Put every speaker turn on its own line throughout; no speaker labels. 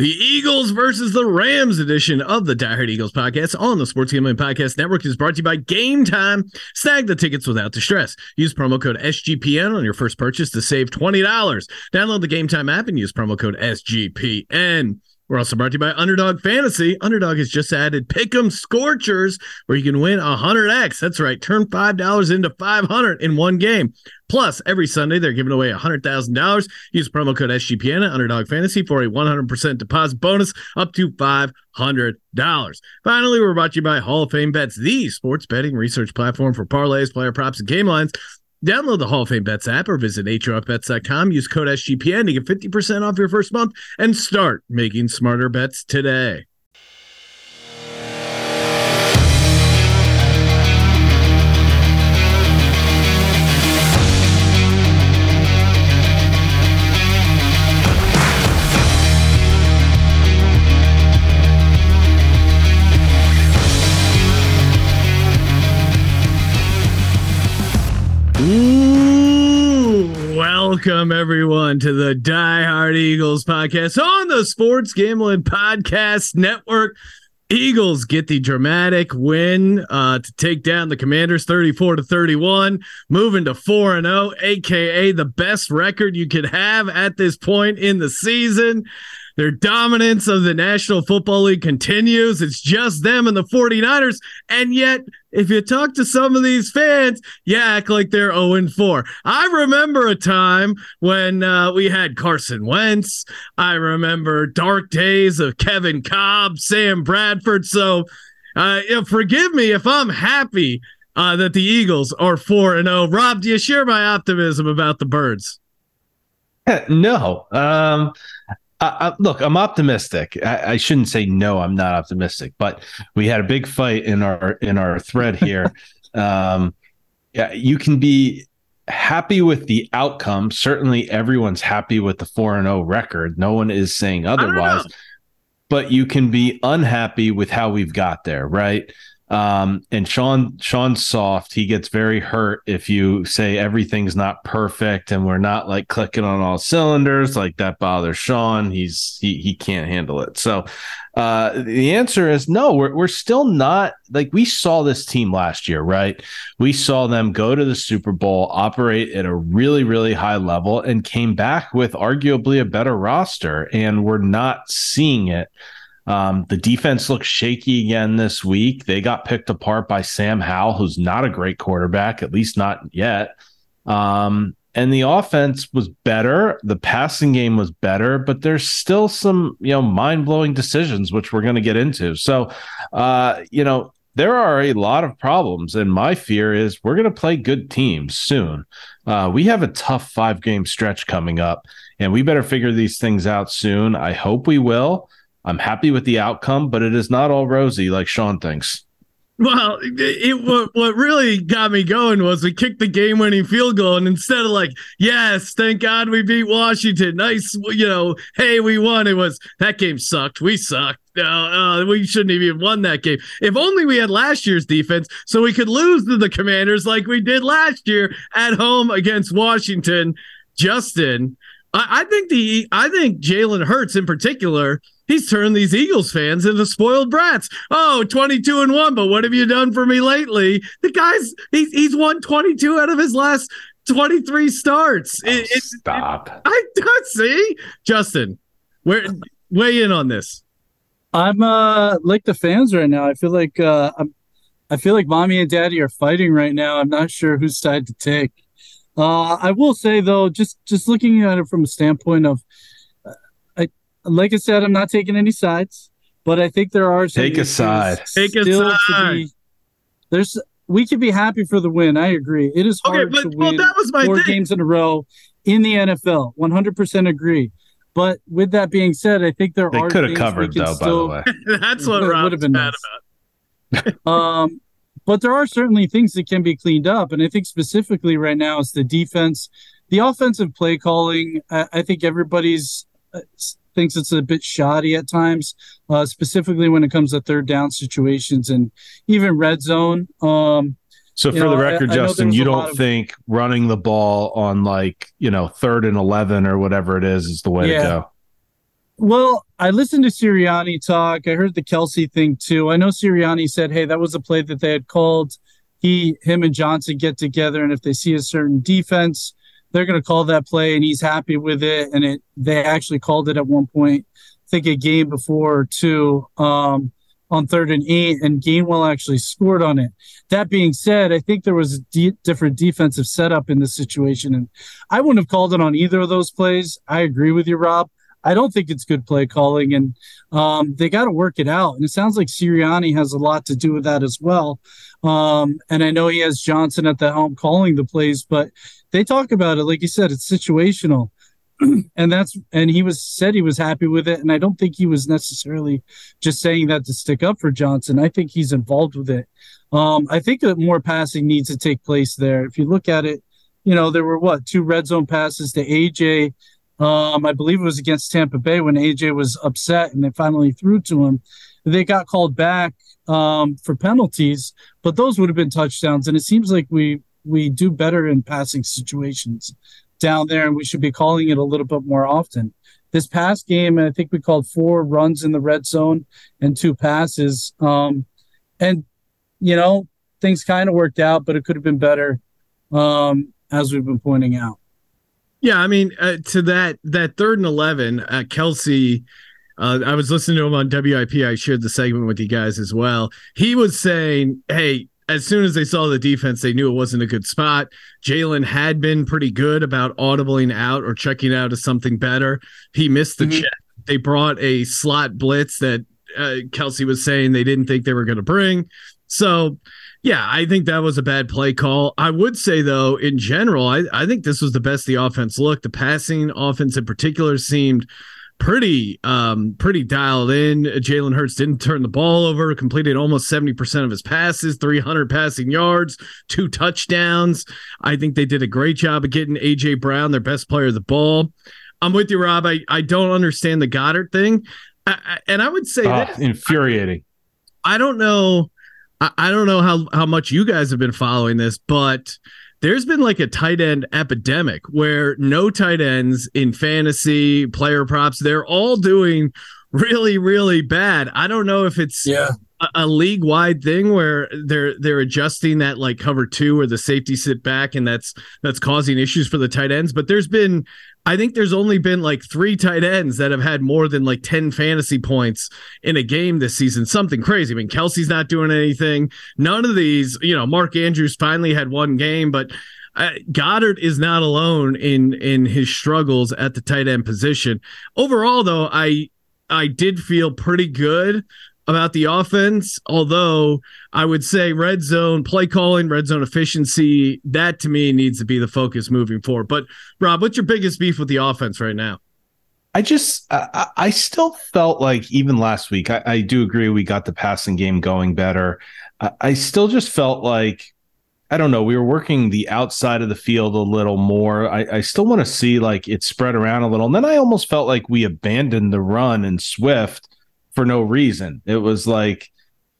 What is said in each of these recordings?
The Eagles versus the Rams edition of the Die Hard Eagles podcast on the Sports Gambling Podcast Network is brought to you by Game Time. Snag the tickets without the stress. Use promo code SGPN on your first purchase to save $20. Download the Game Time app and use promo code SGPN. We're also brought to you by Underdog Fantasy. Underdog has just added Pick'em Scorchers, where you can win 100x. That's right, turn $5 into 500 in one game. Plus, every Sunday, they're giving away $100,000. Use promo code SGPN at Underdog Fantasy for a 100% deposit bonus up to $500. Finally, we're brought to you by Hall of Fame Bets, the sports betting research platform for parlays, player props, and game lines. Download the Hall of Fame Bets app or visit HOFBets.com. Use code SGPN to get 50% off your first month and start making smarter bets today. Welcome everyone to the Die Hard Eagles podcast on the Sports Gambling Podcast Network. Eagles get the dramatic win uh, to take down the Commanders 34 to 31, moving to 4 and 0, aka the best record you could have at this point in the season. Their dominance of the National Football League continues. It's just them and the 49ers. And yet, if you talk to some of these fans, you act like they're 0 4. I remember a time when uh, we had Carson Wentz. I remember dark days of Kevin Kolb, Sam Bradford. So, uh, forgive me if I'm happy uh, that the Eagles are 4 and 0. Rob, do you share my optimism about the Birds?
No. Um, I, I, look, I'm optimistic. I, I, shouldn't say no. I'm not optimistic, but we had a big fight in our in our thread here. um, yeah, you can be happy with the outcome. Certainly, everyone's happy with the four and zero oh record. No one is saying otherwise. But you can be unhappy with how we've got there, right? Um, and Sean Sean's soft. He gets very hurt if you say everything's not perfect and we're not like clicking on all cylinders. Like that bothers Sean. He's he he can't handle it. So uh, the answer is no. We're we're still not like we saw this team last year, right? We saw them go to the Super Bowl, operate at a really really high level, and came back with arguably a better roster, and we're not seeing it. Um, the defense looks shaky again this week. They got picked apart by Sam Howell, who's not a great quarterback, at least not yet. Um, and the offense was better. The passing game was better, but there's still some, you know, mind blowing decisions, which we're going to get into. So, uh, you know, there are a lot of problems. And my fear is we're going to play good teams soon. Uh, we have a tough five game stretch coming up, and we better figure these things out soon. I hope we will. I'm happy with the outcome, but it is not all rosy like Sean thinks.
Well, it, what what really got me going was we kicked the game-winning field goal, and instead of like, yes, thank God we beat Washington, nice, you know, hey, we won. It was that game sucked. We sucked. Uh, uh, we shouldn't have even won that game. If only we had last year's defense, so we could lose to the Commanders like we did last year at home against Washington. Justin, I, I think the I think Jalen Hurts in particular he's turned these Eagles fans into spoiled brats. Oh, 22 and 1, but what have you done for me lately? The guy's he's he's won 22 out of his last 23 starts.
Oh, it, stop.
It, I don't see. Justin, where weigh in on this.
I'm uh like the fans right now. I feel like uh I'm I feel like mommy and daddy are fighting right now. I'm not sure whose side to take. Uh, I will say though, just just looking at it from a standpoint of like I said, I'm not taking any sides, but I think there are
take a side.
Take a side. Be,
there's we could be happy for the win. I agree. It is hard okay, but, to win well, that was my four thing. games in a row in the NFL. 100% agree. But with that being said, I think there
they
are
could have covered though.
Still,
by the
way, that's what Rob would have been mad
nice. about. um, but there are certainly things that can be cleaned up, and I think specifically right now is the defense, the offensive play calling. I, I think everybody's uh, thinks it's a bit shoddy at times, uh, specifically when it comes to third down situations and even red zone. Um,
so for know, the record, I, Justin, I you don't of, think running the ball on like you know third and eleven or whatever it is is the way yeah. to go?
Well, I listened to Sirianni talk. I heard the Kelce thing too. I know Sirianni said, "Hey, that was a play that they had called. He, him, and Johnson get together, and if they see a certain defense, they're going to call that play, and he's happy with it. And it, they actually called it at one point. I think a game before or two um, on third and eight, and Gainwell actually scored on it. That being said, I think there was a different defensive setup in this situation, and I wouldn't have called it on either of those plays. I agree with you, Rob. I don't think it's good play calling, and um, they got to work it out. And it sounds like Sirianni has a lot to do with that as well. Um, and I know he has Johnson at the helm calling the plays, but they talk about it like you said, it's situational. and that's and he was said he was happy with it and i don't think he was necessarily just saying that to stick up for johnson i think he's involved with it um, i think that more passing needs to take place there if you look at it you know there were what two red zone passes to aj um, I believe it was against Tampa Bay when AJ was upset and they finally threw to him. They got called back um, for penalties, but those would have been touchdowns. And it seems like we we do better in passing situations down there, and we should be calling it a little bit more often. This past game, I think we called four runs in the red zone and two passes. Um, and you know, things kind of worked out, but it could have been better, um, as we've been pointing out.
Yeah, I mean, uh, to that that third and eleven, uh, Kelce. Uh, I was listening to him on WIP. I shared the segment with you guys as well. He was saying, "Hey, as soon as they saw the defense, they knew it wasn't a good spot. Jalen had been pretty good about audibling out or checking out as something better. He missed the mm-hmm. check. They brought a slot blitz that uh, Kelce was saying they didn't think they were going to bring. So yeah, I think that was a bad play call. I would say though, in general, I, I think this was the best the offense looked. The passing offense in particular seemed pretty um pretty dialed in. Jalen Hurts didn't turn the ball over, completed almost 70% of his passes, 300 passing yards, two touchdowns. I think they did a great job of getting AJ Brown, their best player of the ball. I'm with you, Rob. I, I don't understand the Goedert thing. I, I, and I would say uh,
this, infuriating.
I don't know I, I don't know how how much you guys have been following this, but there's been like a tight end epidemic where no tight ends in fantasy player props, they're all doing really, really bad. I don't know if it's
yeah
a, a league wide thing where they're they're adjusting that like cover two or the safety sit back, and that's that's causing issues for the tight ends. But there's been I think there's only been like three tight ends that have had more than like 10 fantasy points in a game this season. Something crazy. I mean, Kelce's not doing anything. None of these, you know, Mark Andrews finally had one game, but uh, Goedert is not alone in in his struggles at the tight end position. Overall, though, I I did feel pretty good about the offense, although I would say red zone play calling, red zone efficiency, that to me needs to be the focus moving forward. But Rob, what's your biggest beef with the offense right now?
I just, I, I still felt like even last week, I, I, do agree we got the passing game going better. I, I still just felt like, I don't know, we were working the outside of the field a little more. I, I still want to see like it spread around a little. And then I almost felt like we abandoned the run and Swift for no reason. It was like,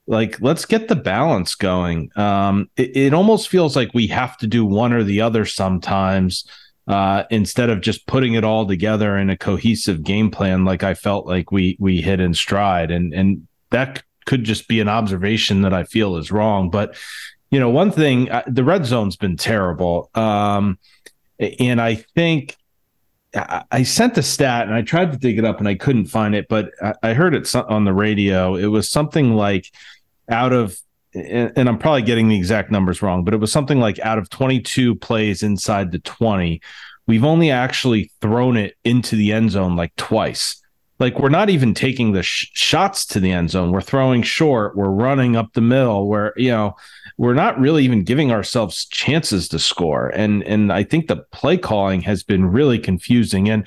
like let's get the balance going. Um, it, it almost feels like we have to do one or the other sometimes. Uh, instead of just putting it all together in a cohesive game plan, like I felt like we we hit in stride, and and that could just be an observation that I feel is wrong. But you know, one thing, uh, the red zone's been terrible, um, and I think I sent the stat and I tried to dig it up and I couldn't find it, but I heard it on the radio. It was something like out of, and I'm probably getting the exact numbers wrong, but it was something like out of 22 plays inside the 20, we've only actually thrown it into the end zone like twice like we're not even taking the sh- shots to the end zone. We're throwing short. We're running up the middle. Where you know we're not really even giving ourselves chances to score. And and I think the play calling has been really confusing. And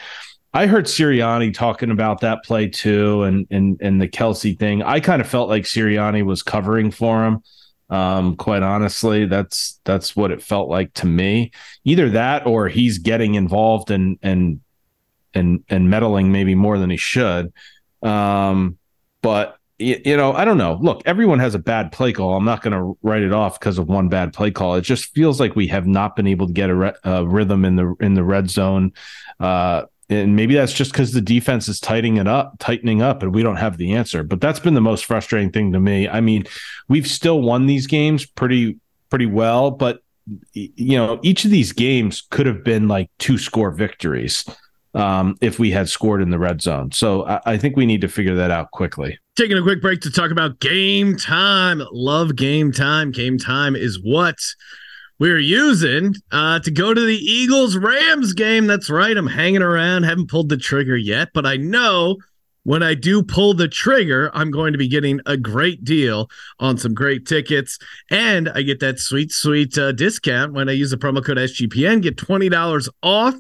I heard Sirianni talking about that play too, and and and the Kelce thing. I kind of felt like Sirianni was covering for him. Um, quite honestly, that's that's what it felt like to me. Either that, or he's getting involved and and and and meddling maybe more than he should. Um, but you, you know, I don't know. Look, everyone has a bad play call. I'm not going to write it off because of one bad play call. It just feels like we have not been able to get a, re- a rhythm in the in the red zone. Uh, and maybe that's just because the defense is tightening it up, tightening up, and we don't have the answer. But that's been the most frustrating thing to me. I mean, we've still won these games pretty pretty well, but you know, each of these games could have been like two score victories um, if we had scored in the red zone. So I, I think we need to figure that out quickly.
Taking a quick break to talk about game time. Love game time. Game time is what we're using uh, to go to the Eagles Rams game. That's right. I'm hanging around, haven't pulled the trigger yet, but I know when I do pull the trigger, I'm going to be getting a great deal on some great tickets. And I get that sweet, sweet uh, discount when I use the promo code SGPN, get $20 off.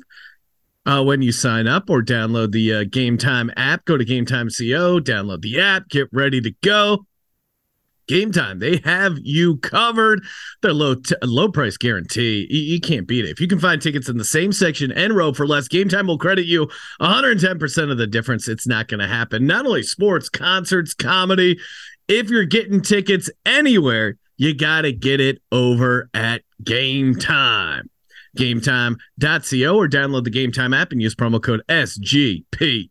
Uh, when you sign up or download the uh, Game Time app, go to Game Time CO, download the app, get ready to go. Game time, they have you covered. Their low t- low price guarantee, you, you, can't beat it. If you can find tickets in the same section and row for less, Game Time will credit you 110% of the difference. It's not going to happen. Not only sports, concerts, comedy. If you're getting tickets anywhere, you got to get it over at Game Time. GameTime.co or download the Game Time app and use promo code SGPN.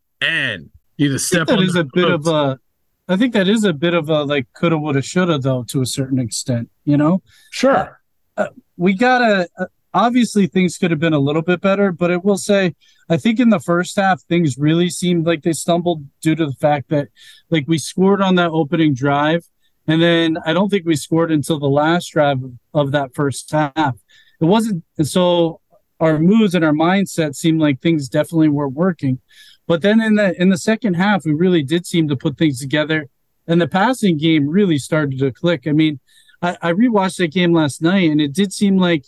You just step
that is a bit of a I think that is a bit of a like coulda, woulda, shoulda, though, to a certain extent. You know,
sure.
Uh, uh, we gotta. Uh, obviously, things could have been a little bit better, but I will say, I think in the first half, things really seemed like they stumbled due to the fact that, like, we scored on that opening drive, and then I don't think we scored until the last drive of, of that first half. It wasn't, and so our moves and our mindset seemed like things definitely were working. But then in the in the second half, we really did seem to put things together, and the passing game really started to click. I mean, I, I rewatched that game last night, and it did seem like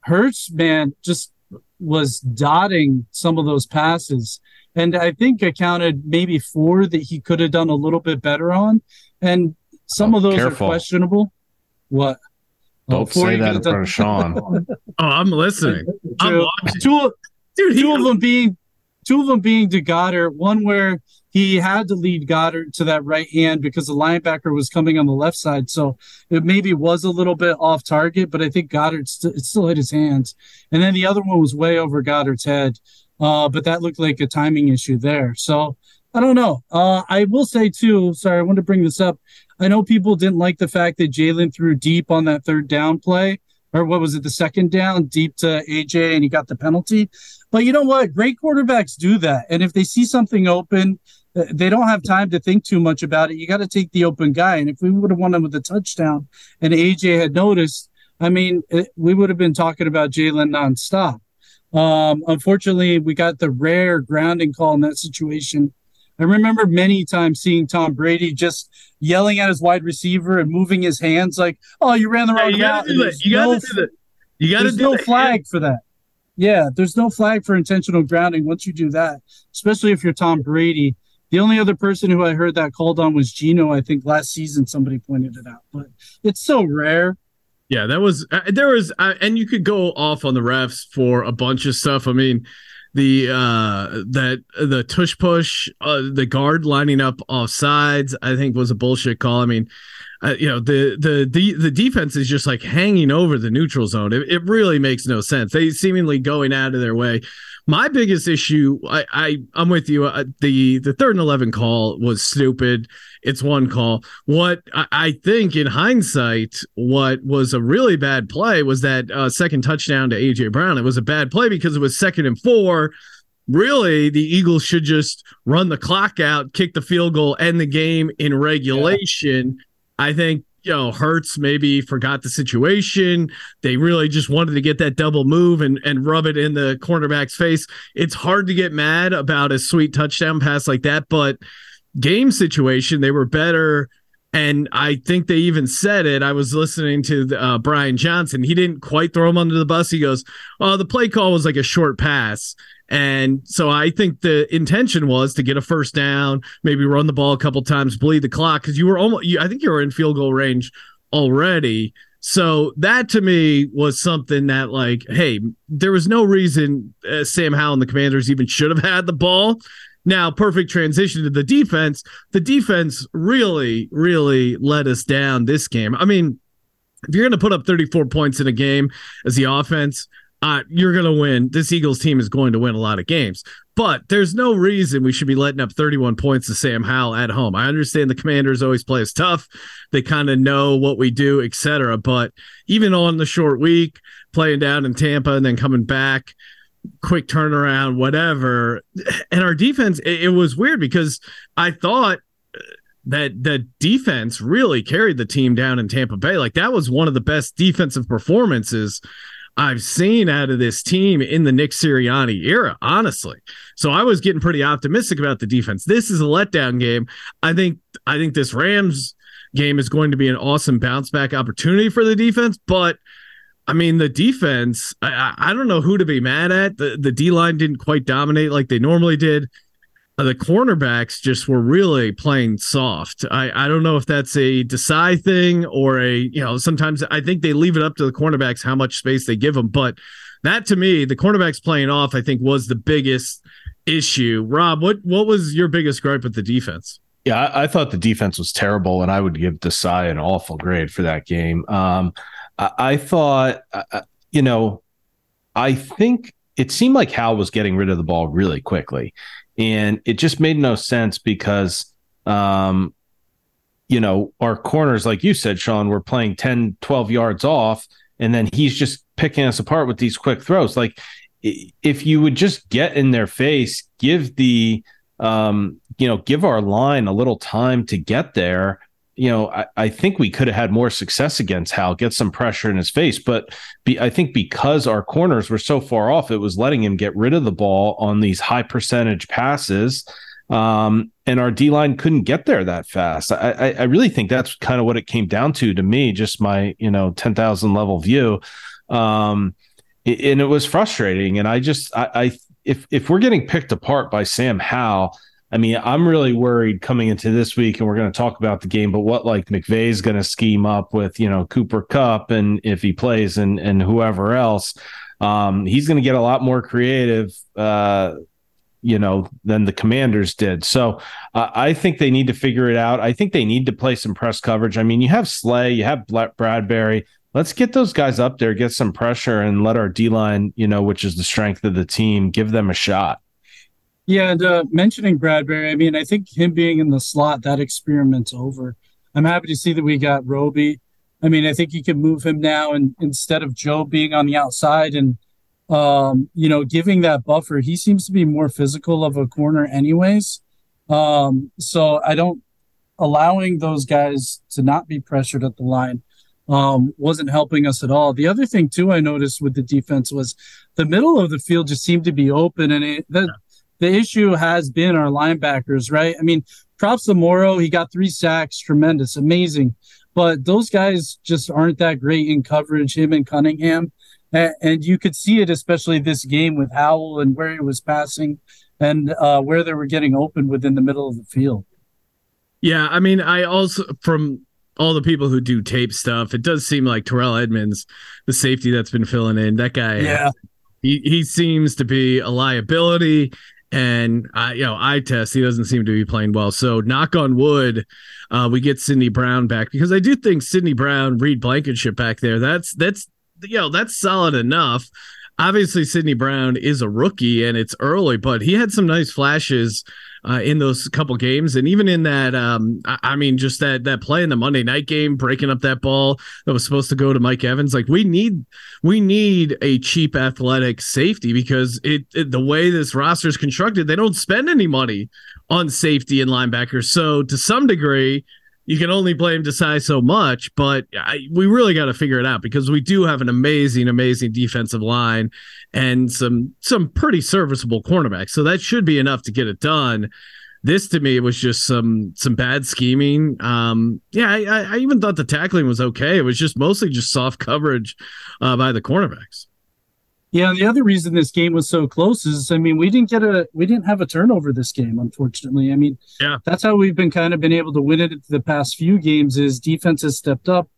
Hurts, man, just was dotting some of those passes. And I think I counted maybe four that he could have done a little bit better on. And some oh, of those careful. are questionable. What?
Don't oh, say that in front of Sean.
oh, I'm listening. I'm
two, Dude, two of them being two of them being to Goedert. one where he had to lead Goedert to that right hand because the linebacker was coming on the left side. So it maybe was a little bit off target, but I think Goedert st- still hit his hands. And then the other one was way over Goedert's head. Uh, but that looked like a timing issue there. So I don't know. Uh, I will say too, sorry, I want to bring this up. I know people didn't like the fact that Jalen threw deep on that third down play or what was it, the second down deep to AJ and he got the penalty. But you know what? Great quarterbacks do that. And if they see something open, uh, they don't have time to think too much about it. You got to take the open guy. And if we would have won him with a touchdown and AJ had noticed, I mean, it, we would have been talking about Jalen nonstop. Um, unfortunately, we got the rare grounding call in that situation. I remember many times seeing Tom Brady just yelling at his wide receiver and moving his hands like, "Oh, you ran the wrong
route." You got to do that. You got to do
no flag for that. Yeah, there's no flag for intentional grounding once you do that, especially if you're Tom Brady. The only other person who I heard that called on was Geno. I think last season somebody pointed it out, but it's so rare.
Yeah, that was uh, there was, uh, and you could go off on the refs for a bunch of stuff. I mean, the uh that the tush push, uh, the guard lining up off sides, I think was a bullshit call. I mean, uh, you know the, the the the defense is just like hanging over the neutral zone. It, it really makes no sense. They seemingly going out of their way. My biggest issue, I, I I'm with you. Uh, the the third and eleven call was stupid. It's one call. What I, I think in hindsight, what was a really bad play was that uh, second touchdown to AJ Brown. It was a bad play because it was second and four really the Eagles should just run the clock out, kick the field goal, end the game in regulation. Yeah. I think you know Hurts maybe forgot the situation. They really just wanted to get that double move and and rub it in the cornerback's face. It's hard to get mad about a sweet touchdown pass like that, but game situation they were better. And I think they even said it. I was listening to uh, Brian Johnson. He didn't quite throw him under the bus. He goes, "Oh, the play call was like a short pass." And so I think the intention was to get a first down, maybe run the ball a couple times, bleed the clock because you were almost. You, I think you were in field goal range already. So that to me was something that, like, hey, there was no reason uh, Sam Howell and the Commanders even should have had the ball. Now, perfect transition to the defense. The defense really, really let us down this game. I mean, if you're going to put up 34 points in a game as the offense, uh, you're going to win. This Eagles team is going to win a lot of games. But there's no reason we should be letting up 31 points to Sam Howell at home. I understand the commanders always play us tough. They kind of know what we do, etc. But even on the short week, playing down in Tampa and then coming back, quick turnaround, whatever. And our defense, it, it was weird because I thought that the defense really carried the team down in Tampa Bay. Like that was one of the best defensive performances I've seen out of this team in the Nick Sirianni era, honestly. So I was getting pretty optimistic about the defense. This is a letdown game. I think I think this Rams game is going to be an awesome bounce back opportunity for the defense, but I mean the defense, I, I don't know who to be mad at. The the D line didn't quite dominate like they normally did. Uh, the cornerbacks just were really playing soft. I, I don't know if that's a Desai thing or a, you know, sometimes I think they leave it up to the cornerbacks how much space they give them. But that to me, the cornerbacks playing off, I think was the biggest issue. Rob, what what was your biggest gripe with the defense?
Yeah, I, I thought the defense was terrible, and I would give Desai an awful grade for that game. Um, I, I thought, uh, you know, I think it seemed like Howell was getting rid of the ball really quickly. And it just made no sense because um you know our corners like you said sean we're playing 10 12 yards off and then he's just picking us apart with these quick throws. Like if you would just get in their face give the um you know give our line a little time to get there you know, I, I, think we could have had more success against Howell, get some pressure in his face. But be, I think because our corners were so far off, it was letting him get rid of the ball on these high percentage passes. Um, and our D line couldn't get there that fast. I, I, I, really think that's kind of what it came down to to me, just my, you know, 10,000 level view. Um, and it was frustrating. And I just, I, I if, if we're getting picked apart by Sam Howell, I mean, I'm really worried coming into this week, and we're going to talk about the game, but what like McVay's going to scheme up with, you know, Cooper Kupp and if he plays and and whoever else, um, he's going to get a lot more creative, uh, you know, than the Commanders did. So uh, I think they need to figure it out. I think they need to play some press coverage. I mean, you have Slay, you have Bradberry. Let's get those guys up there, get some pressure, and let our D line, you know, which is the strength of the team, give them a shot.
Yeah, and uh, mentioning Bradberry, I mean, I think him being in the slot, that experiment's over. I'm happy to see that we got Roby. I mean, I think you can move him now, and instead of Joe being on the outside and um, you know giving that buffer, he seems to be more physical of a corner, anyways. Um, so I don't allowing those guys to not be pressured at the line um, wasn't helping us at all. The other thing too I noticed with the defense was the middle of the field just seemed to be open, and it, that the issue has been our linebackers, right? I mean, props to Morrow. He got three sacks, tremendous, amazing. But those guys just aren't that great in coverage, him and Cunningham. And, you could see it, especially this game with Howell and where he was passing and uh, where they were getting open within the middle of the field.
Yeah. I mean, I also, from all the people who do tape stuff, it does seem like Terrell Edmunds, the safety that's been filling in, that guy.
Yeah.
He, he seems to be a liability and I, you know, I test, he doesn't seem to be playing well. So knock on wood, uh, we get Sydney Brown back because I do think Sydney Brown, Reed Blankenship back there. That's that's you know that's solid enough. Obviously, Sydney Brown is a rookie and it's early, but he had some nice flashes uh, in those couple games, and even in that, um, I, I, mean, just that that play in the Monday night game, breaking up that ball that was supposed to go to Mike Evans. Like we need we need a cheap athletic safety because it, it the way this roster is constructed, they don't spend any money on safety and linebackers. So to some degree, you can only blame Desai so much, but I, we really got to figure it out because we do have an amazing, amazing defensive line and some some pretty serviceable cornerbacks. So that should be enough to get it done. This to me was just some some bad scheming. Um, yeah, I, I even thought the tackling was okay. It was just mostly just soft coverage uh, by the cornerbacks.
Yeah, and the other reason this game was so close is, I mean, we didn't get a, we didn't have a turnover this game, unfortunately. I mean,
yeah,
that's how we've been kind of been able to win it the past few games. Is defense has stepped up.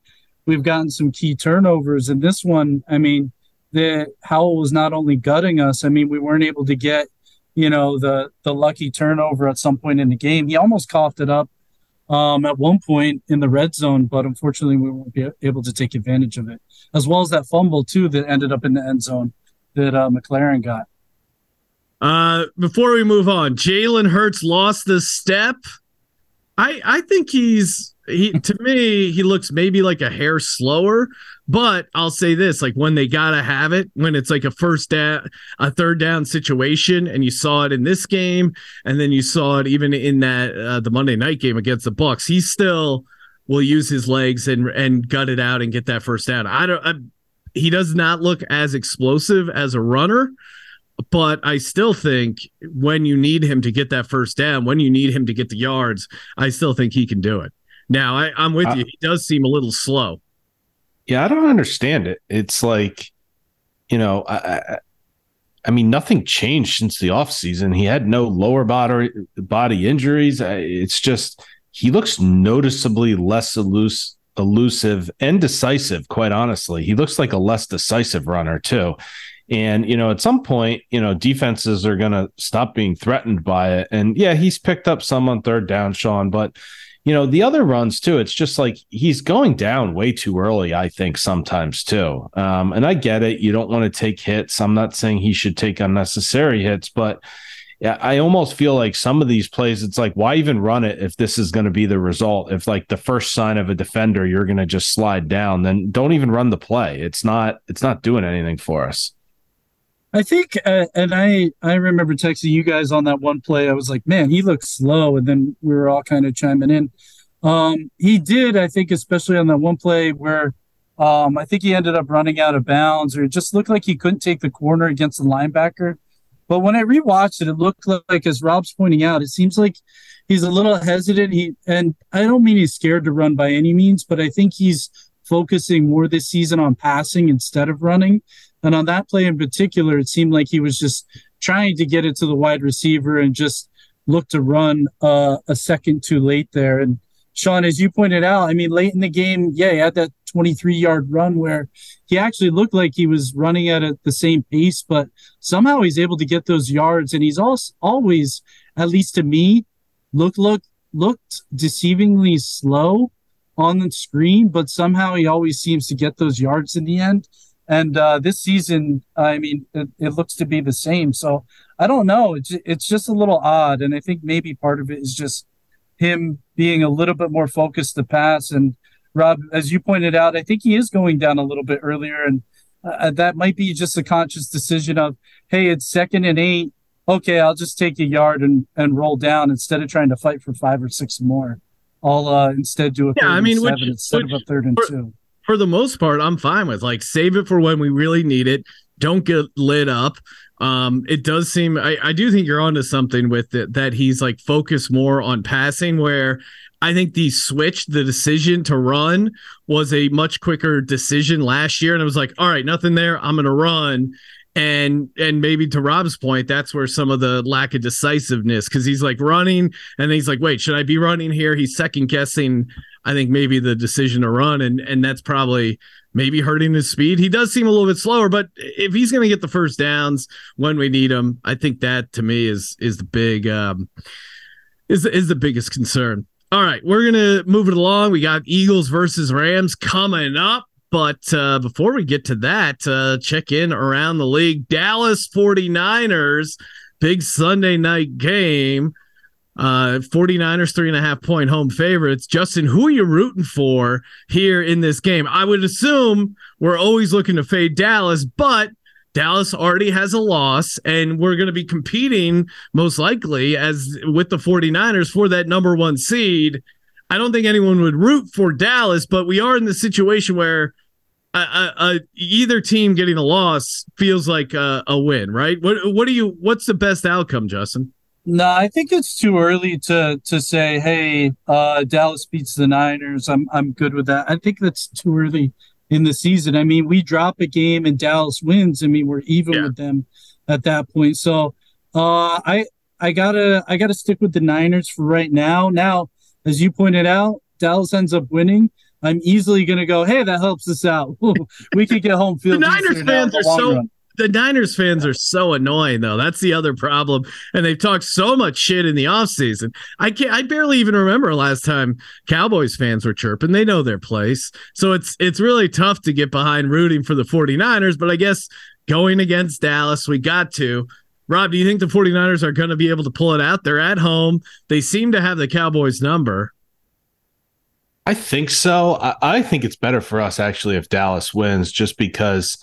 We've gotten some key turnovers, and this one, I mean, the Howell was not only gutting us. I mean, we weren't able to get, you know, the the lucky turnover at some point in the game. He almost coughed it up um, at one point in the red zone, but unfortunately, we won't be able to take advantage of it. As well as that fumble too that ended up in the end zone that uh, McLaurin got.
Uh, before we move on, Jalen Hurts lost the step. I I think he's he to me he looks maybe like a hair slower, but I'll say this: like when they gotta have it, when it's like a first down, a third down situation, and you saw it in this game, and then you saw it even in that uh, the Monday night game against the Bucks, he still will use his legs and and gut it out and get that first down. I don't. He does not look as explosive as a runner, but I still think when you need him to get that first down, when you need him to get the yards, I still think he can do it. Now, I, am with uh, you. He does seem a little slow.
Yeah, I don't understand it. It's like, you know, I, I, I mean, nothing changed since the offseason. He had no lower body body injuries. It's just he looks noticeably less elusive, elusive and decisive. Quite honestly, he looks like a less decisive runner too. And, you know, at some point, you know, defenses are going to stop being threatened by it. And yeah, he's picked up some on third down, Sean, but, you know, the other runs too, it's just like he's going down way too early, I think, sometimes too. Um, and I get it. You don't want to take hits. I'm not saying he should take unnecessary hits, but, yeah, I almost feel like some of these plays, it's like, why even run it if this is going to be the result? If like the first sign of a defender, you're going to just slide down, then don't even run the play. It's not, it's not doing anything for us.
I think, uh, and I I remember texting you guys on that one play. I was like, man, he looks slow, and then we were all kind of chiming in. Um, he did, I think, especially on that one play where um, I think he ended up running out of bounds, or it just looked like he couldn't take the corner against the linebacker. But when I rewatched it, it looked like, as Rob's pointing out, it seems like he's a little hesitant. He and I don't mean he's scared to run by any means, but I think he's focusing more this season on passing instead of running. And on that play in particular, it seemed like he was just trying to get it to the wide receiver and just look to run uh, a second too late there. And Sean, as you pointed out, I mean, late in the game, yeah, he had that 23 yard run where he actually looked like he was running at a, the same pace, but somehow he's able to get those yards. And he's also always, at least to me, look look looked deceivingly slow on the screen, but somehow he always seems to get those yards in the end. And uh, this season, I mean, it, it, looks to be the same. So I don't know. It's it's just a little odd, and I think maybe part of it is just him being a little bit more focused to pass. And Rob, as you pointed out, I think he is going down a little bit earlier, and uh, that might be just a conscious decision of, hey, it's second and eight. Okay, I'll just take a yard and and roll down instead of trying to fight for five or six more. I'll uh, instead do a yeah, I mean, which, instead which, of a third and two
for the most part, I'm fine with. Like, save it for when we really need it. Don't get lit up. Um, it does seem I, I do think you're onto something with it that he's like focused more on passing, where I think the switch, the decision to run was a much quicker decision last year. And it was like, all right, nothing there. I'm gonna run. And and maybe to Rob's point, that's where some of the lack of decisiveness, because he's like running and he's like, wait, should I be running here? He's second guessing I think maybe the decision to run, and and that's probably maybe hurting his speed. He does seem a little bit slower, but if he's going to get the first downs when we need him, I think that to me is is the big um, is is the biggest concern. All right, we're gonna move it along. We got Eagles versus Rams coming up. But uh, before we get to that, uh, check in around the league. Dallas 49ers, big Sunday night game. Uh, 49ers, three and a half point home favorites. Justin, who are you rooting for here in this game? I would assume we're always looking to fade Dallas, but Dallas already has a loss, and we're going to be competing most likely as with the 49ers for that number one seed. I don't think anyone would root for Dallas, but we are in the situation where a either team getting a loss feels like a, a win, right? What what do you? What's the best outcome, Justin?
No, I think it's too early to to say, "Hey, uh, Dallas beats the Niners." I'm I'm good with that. I think that's too early in the season. I mean, we drop a game and Dallas wins. I mean, we're even yeah. with them at that point. So, uh, I I gotta I gotta stick with the Niners for right now. Now, as you pointed out, Dallas ends up winning. I'm easily gonna go, "Hey, that helps us out. we could get home field."
the Niners fans are so run the Niners fans are so annoying though. That's the other problem. And they've talked so much shit in the offseason. I can't I barely even remember last time Cowboys fans were chirping. They know their place. So it's it's really tough to get behind rooting for the 49ers, but I guess going against Dallas. We got to. Rob, do you think the 49ers are going to be able to pull it out? They're at home. They seem to have the Cowboys number.
I think so. I, I, think it's better for us actually if Dallas wins, just because,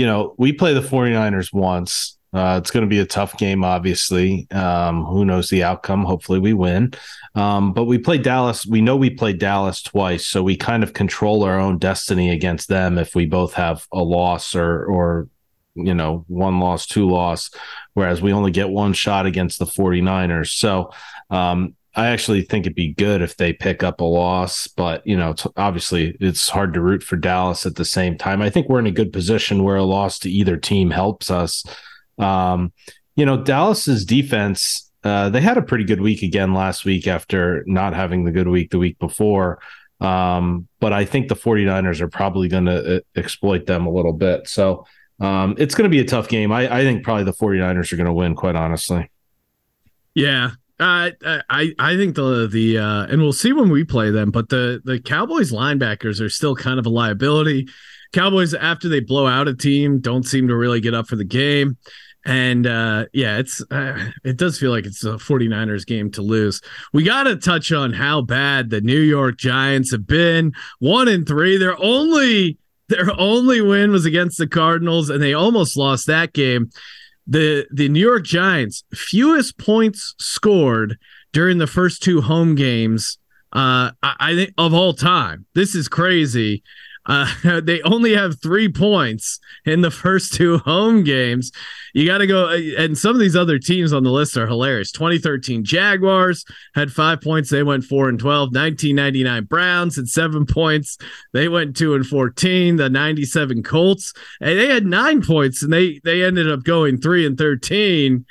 you know, we play the 49ers once. Uh, it's going to be a tough game, obviously. Um, who knows the outcome? Hopefully we win. Um, but we play Dallas. We know we played Dallas twice, so we kind of control our own destiny against them if we both have a loss or or you know, one loss, two loss, whereas we only get one shot against the 49ers. So um, I actually think it'd be good if they pick up a loss, but you know, it's, obviously it's hard to root for Dallas at the same time. I think we're in a good position where a loss to either team helps us. Um, you know, Dallas's defense, uh, they had a pretty good week again last week after not having the good week the week before. Um, but I think the 49ers are probably going to uh, exploit them a little bit. So um, it's going to be a tough game. I, I think probably the 49ers are going to win, quite honestly.
Yeah. Uh, I I think the the uh, and we'll see when we play them, but the the Cowboys linebackers are still kind of a liability. Cowboys after they blow out a team don't seem to really get up for the game. And uh, yeah, it's uh, it does feel like it's a 49ers game to lose. We got to touch on how bad the New York Giants have been. 1 and 3. They're only their only win was against the Cardinals, and they almost lost that game. The the New York Giants fewest points scored during the first two home games. Uh, I, I think of all time. This is crazy. Uh, they only have three points in the first two home games. You got to go, uh, and some of these other teams on the list are hilarious. 2013 Jaguars had five points; they went four and 12. 1999 Browns had seven points; they went two and 14. The 97 Colts, and they had nine points, and they they ended up going three and 13.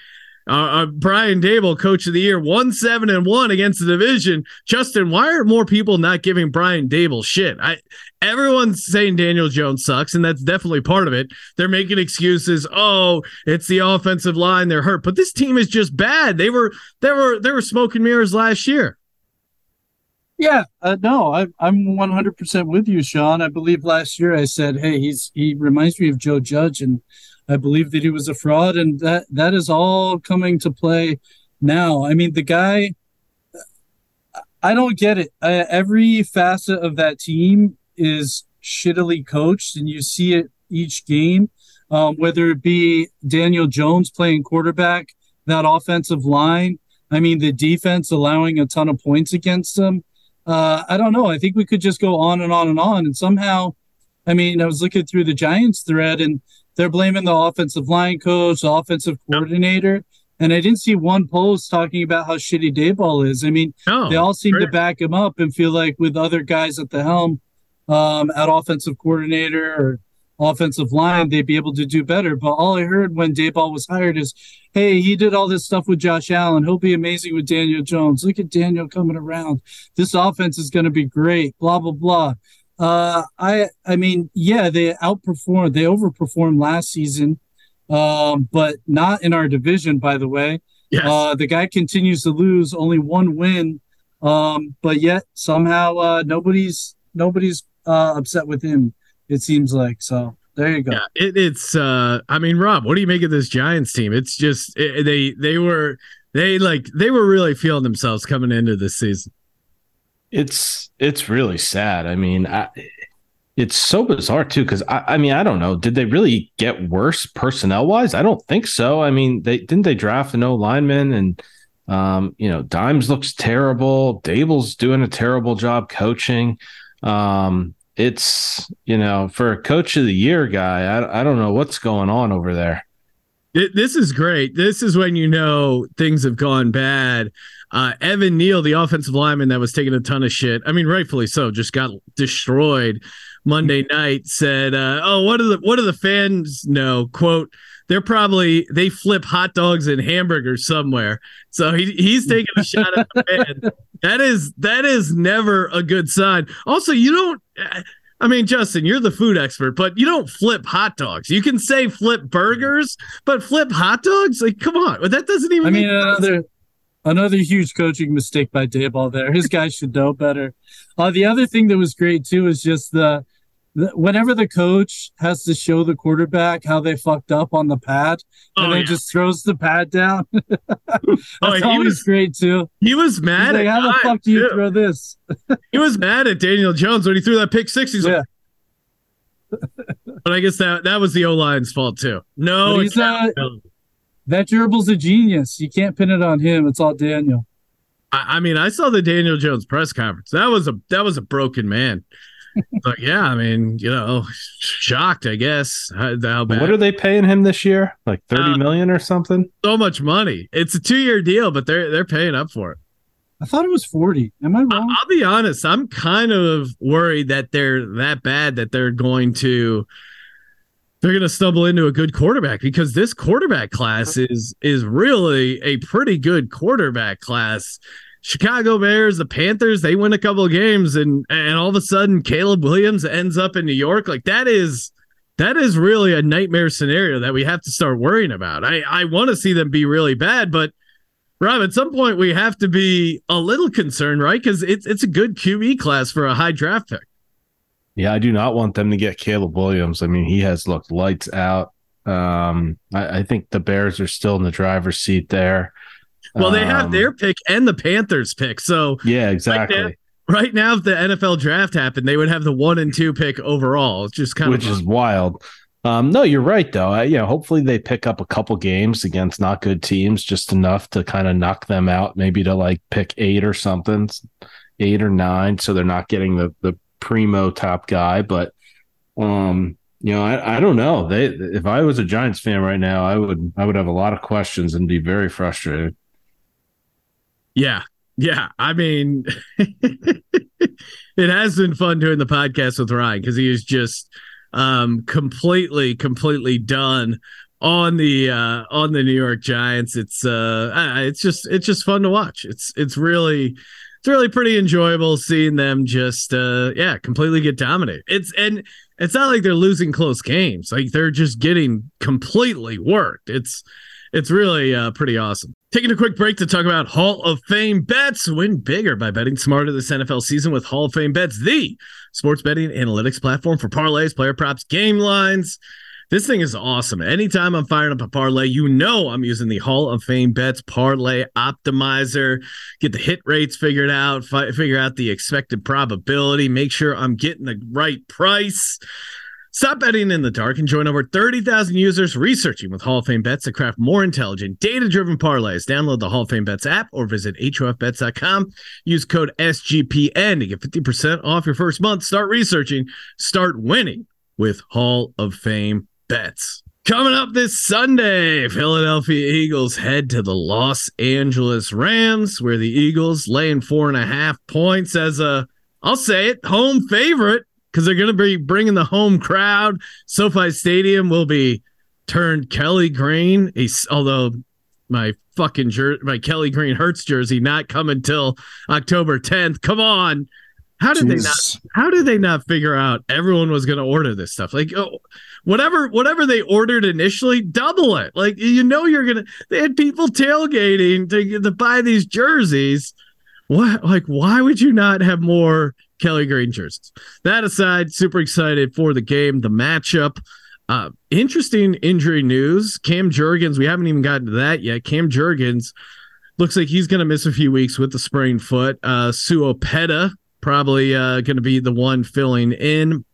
Uh, uh, Brian Daboll, coach of the year, one seven and one against the division. Justin, why are more people not giving Brian Daboll shit? I everyone's saying Daniel Jones sucks, and that's definitely part of it. They're making excuses. Oh, it's the offensive line; they're hurt, but this team is just bad. They were they were they were smoking mirrors last year.
Yeah, uh, no, I, I'm 100% with you, Sean. I believe last year I said, "Hey, he's he reminds me of Joe Judge," and I believe that he was a fraud, and that that is all coming to play now. I mean, the guy, I don't get it. Uh, every facet of that team is shittily coached, and you see it each game. Um, whether it be Daniel Jones playing quarterback, that offensive line. I mean, the defense allowing a ton of points against them. Uh, I don't know. I think we could just go on and on and on. And somehow, I mean, I was looking through the Giants thread, and they're blaming the offensive line coach, the offensive coordinator. Yep. And I didn't see one post talking about how shitty Daboll is. I mean, oh, they all seem great. to back him up and feel like with other guys at the helm, um, at offensive coordinator or offensive line, they'd be able to do better. But all I heard when Daboll was hired is, hey, he did all this stuff with Josh Allen. He'll be amazing with Daniel Jones. Look at Daniel coming around. This offense is going to be great, blah, blah, blah. Uh, I I mean, yeah, they outperformed, they overperformed last season, um, but not in our division, by the way. Yes. Uh, the guy continues to lose, only one win, um, but yet somehow uh, nobody's nobody's uh, upset with him. It seems like so. There you go.
Yeah, it, it's. Uh, I mean, Rob, what do you make of this Giants team? It's just it, they they were they like they were really feeling themselves coming into this season.
It's it's really sad. I mean, I, it's so bizarre too because I, I mean I don't know. Did they really get worse personnel wise? I don't think so. I mean, they didn't they draft an O lineman and um, you know Dimes looks terrible. Daboll's doing a terrible job coaching. Um, it's you know for a coach of the year guy, I I don't know what's going on over there.
This is great. This is when you know things have gone bad uh, Evan Neal, the offensive lineman that was taking a ton of shit, I mean, rightfully so, just got destroyed Monday night. Said, uh, "Oh, what do the what do the fans know?" Quote: They're probably they flip hot dogs and hamburgers somewhere. So he he's taking a shot at the fan. That is that is never a good sign. Also, you don't. I mean, Justin, you're the food expert, but you don't flip hot dogs. You can say flip burgers, but flip hot dogs? Like, come on. That doesn't even
I mean, another Another huge coaching mistake by Daboll there. His guys should know better. Uh, the other thing that was great too is just the whenever the coach has to show the quarterback how they fucked up on the pad and
Oh,
then
yeah.
just throws the pad down. That's
Oh, he
always
was-
great too.
He was
He's
mad
like,
at
how the fuck do you throw this?
He was mad at Daniel Jones when he threw that pick six. He's
Yeah.
like, but I guess that that was the O line's fault too. No,
But he's uh,
accountability.
That gerbils a genius. You can't pin it on him. It's all Daniel.
I, I mean, I saw the Daniel Jones press conference. That was a that was a broken man. but yeah, I mean, you know, shocked. I guess how, how bad.
What are they paying him this year? Like thirty
Uh,
million or something?
so much money? It's a two year deal, but they're they're paying up for it.
I thought it was 40. Am I
I-
wrong?
I'll be honest. I'm kind of worried that they're that bad that they're going to they're going to stumble into a good quarterback because this quarterback class is is really a pretty good quarterback class. Chicago Bears, the Panthers, they win a couple of games and and all of a sudden Caleb Williams ends up in New York. Like that is that is really a nightmare scenario that we have to start worrying about. I I want to see them be really bad, but Rob, at some point we have to be a little concerned, right? Because it's it's a good QB class for a high draft pick.
Yeah, I do not want them to get Caleb Williams. I mean, he has looked lights out. Um, I, I think the Bears are still in the driver's seat there.
Well, they have
Um,
their pick and the Panthers pick. So
Yeah, exactly.
right now, if the NFL draft happened, they would have the one and two pick overall. It's just kind
which
of
is wild. Um, no, you're right though. I, you know, hopefully they pick up a couple games against not good teams, just enough to kind of knock them out, maybe to like pick eight or something, eight or nine, so they're not getting the the primo top guy. But um, you know, I, I don't know. They if I was a Giants fan right now, I would I would have a lot of questions and be very frustrated.
yeah, yeah. I mean, it has been fun doing the podcast with Ryan because he is just um completely, completely done on the uh on the New York Giants. It's uh it's just it's just fun to watch. It's it's really it's really pretty enjoyable seeing them just uh yeah completely get dominated. It's and it's not like they're losing close games. Like they're just getting completely worked. It's it's really uh, pretty awesome. Taking a quick break to talk about Hall of Fame bets. Win bigger by betting smarter this NFL season with Hall of Fame bets, the sports betting analytics platform for parlays, player props, game lines. This thing is awesome. Anytime I'm firing up a parlay, you know I'm using the Hall of Fame bets parlay optimizer. Get the hit rates figured out, fi- figure out the expected probability, make sure I'm getting the right price. Stop betting in the dark and join over 30,000 users researching with Hall of Fame bets to craft more intelligent, data driven parlays. Download the Hall of Fame bets app or visit HOFBets.com. Use code SGPN to get 50% off your first month. Start researching, start winning with Hall of Fame bets. Coming up this Sunday, Philadelphia Eagles head to the Los Angeles Rams, where the Eagles laying four and a half points as a, I'll say it, home favorite because they're going to be bringing the home crowd. SoFi Stadium will be turned Kelly Green. He's, although my fucking jer- my Kelly Green Hurts jersey not coming till October 10th. Come on. How did they not how did they not figure out everyone was going to order this stuff? Like oh, whatever whatever they ordered initially double it. Like you know you're gonna they had people tailgating to, to buy these jerseys. What like why would you not have more kelly green jerseys? That aside super excited for the game the matchup. Uh interesting injury news. Cam jurgens we haven't even gotten to that yet. Cam jurgens looks like he's going to miss a few weeks with the sprained foot. Uh Sua Opeta probably uh, going to be the one filling in.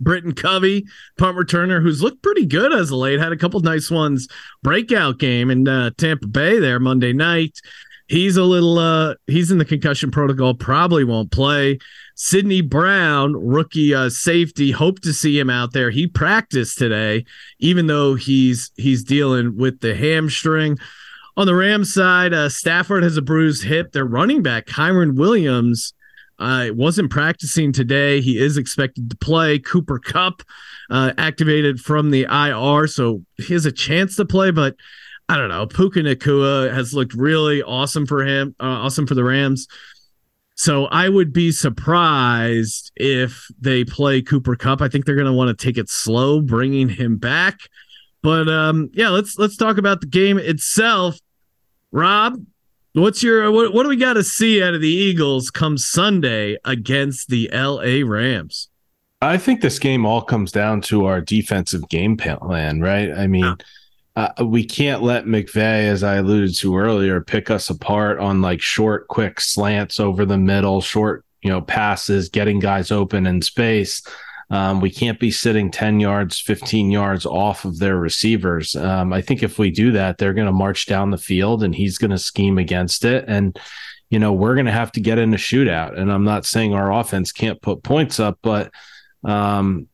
Britton Covey, punt returner, who's looked pretty good as of late, had a couple nice ones. Breakout game in uh, Tampa Bay there Monday night. He's a little, uh, he's in the concussion protocol, probably won't play. Sydney Brown, rookie uh, safety, hope to see him out there. He practiced today, even though he's he's dealing with the hamstring. On the Rams side, uh, Stafford has a bruised hip. Their running back, Kyren Williams, uh, wasn't practicing today. He is expected to play. Cooper Kupp uh, activated from the IR, so he has a chance to play. But I don't know. Puka Nacua has looked really awesome for him, uh, awesome for the Rams. So I would be surprised if they play Cooper Kupp. I think they're going to want to take it slow, bringing him back. But um, yeah, let's let's talk about the game itself. Rob, What's your what, what do we got to see out of the Eagles come Sunday against the LA Rams?
I think this game all comes down to our defensive game plan, right? I mean, yeah. uh, we can't let McVay, as I alluded to earlier, pick us apart on like short, quick slants over the middle, short, you know, passes, getting guys open in space. Um, we can't be sitting 10 yards, 15 yards off of their receivers. Um, I think if we do that, they're going to march down the field and he's going to scheme against it. And, you know, we're going to have to get in a shootout. And I'm not saying our offense can't put points up, but, um,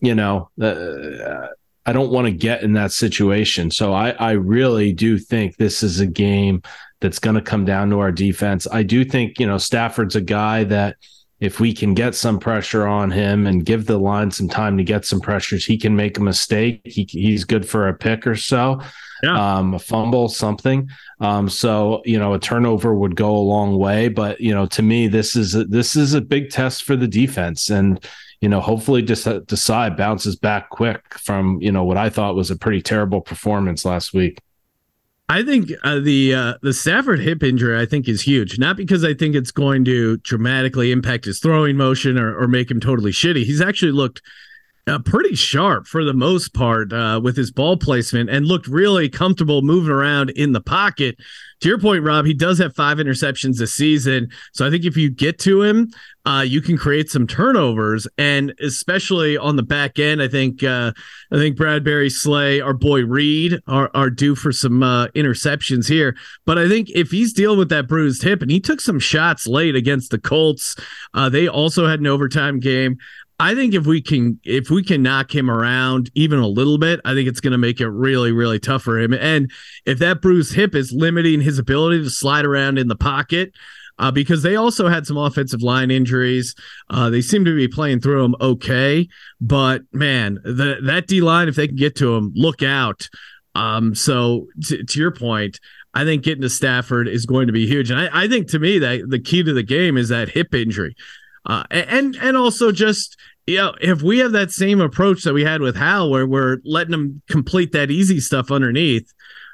you know, uh, I don't want to get in that situation. So I, I really do think this is a game that's going to come down to our defense. I do think, you know, Stafford's a guy that, if we can get some pressure on him and give the line some time to get some pressures, he can make a mistake. He, he's good for a pick or so, yeah. um, a fumble, something. Um, so you know, a turnover would go a long way. But you know, to me, this is a, this is a big test for the defense, and you know, hopefully, just Desai bounces back quick from you know what I thought was a pretty terrible performance last week.
I think uh, the uh, the Stafford hip injury I think is huge. Not because I think it's going to dramatically impact his throwing motion or, or make him totally shitty. He's actually looked uh, pretty sharp for the most part uh, with his ball placement and looked really comfortable moving around in the pocket. To your point, Rob, he does have five interceptions this season. So I think if you get to him, uh, you can create some turnovers, and especially on the back end, I think uh, I think Bradberry, Slay, our boy Reed are are due for some uh, interceptions here. But I think if he's dealing with that bruised hip, and he took some shots late against the Colts, uh, they also had an overtime game. I think if we can if we can knock him around even a little bit, I think it's going to make it really really tough for him. And if that bruised hip is limiting his ability to slide around in the pocket, uh, because they also had some offensive line injuries, uh, they seem to be playing through them okay. But man, the, that D line, if they can get to him, look out. Um, so t- to your point, I think getting to Stafford is going to be huge, and I, I think to me that the key to the game is that hip injury. Uh, and and also just you know if we have that same approach that we had with Howell, where we're letting them complete that easy stuff underneath,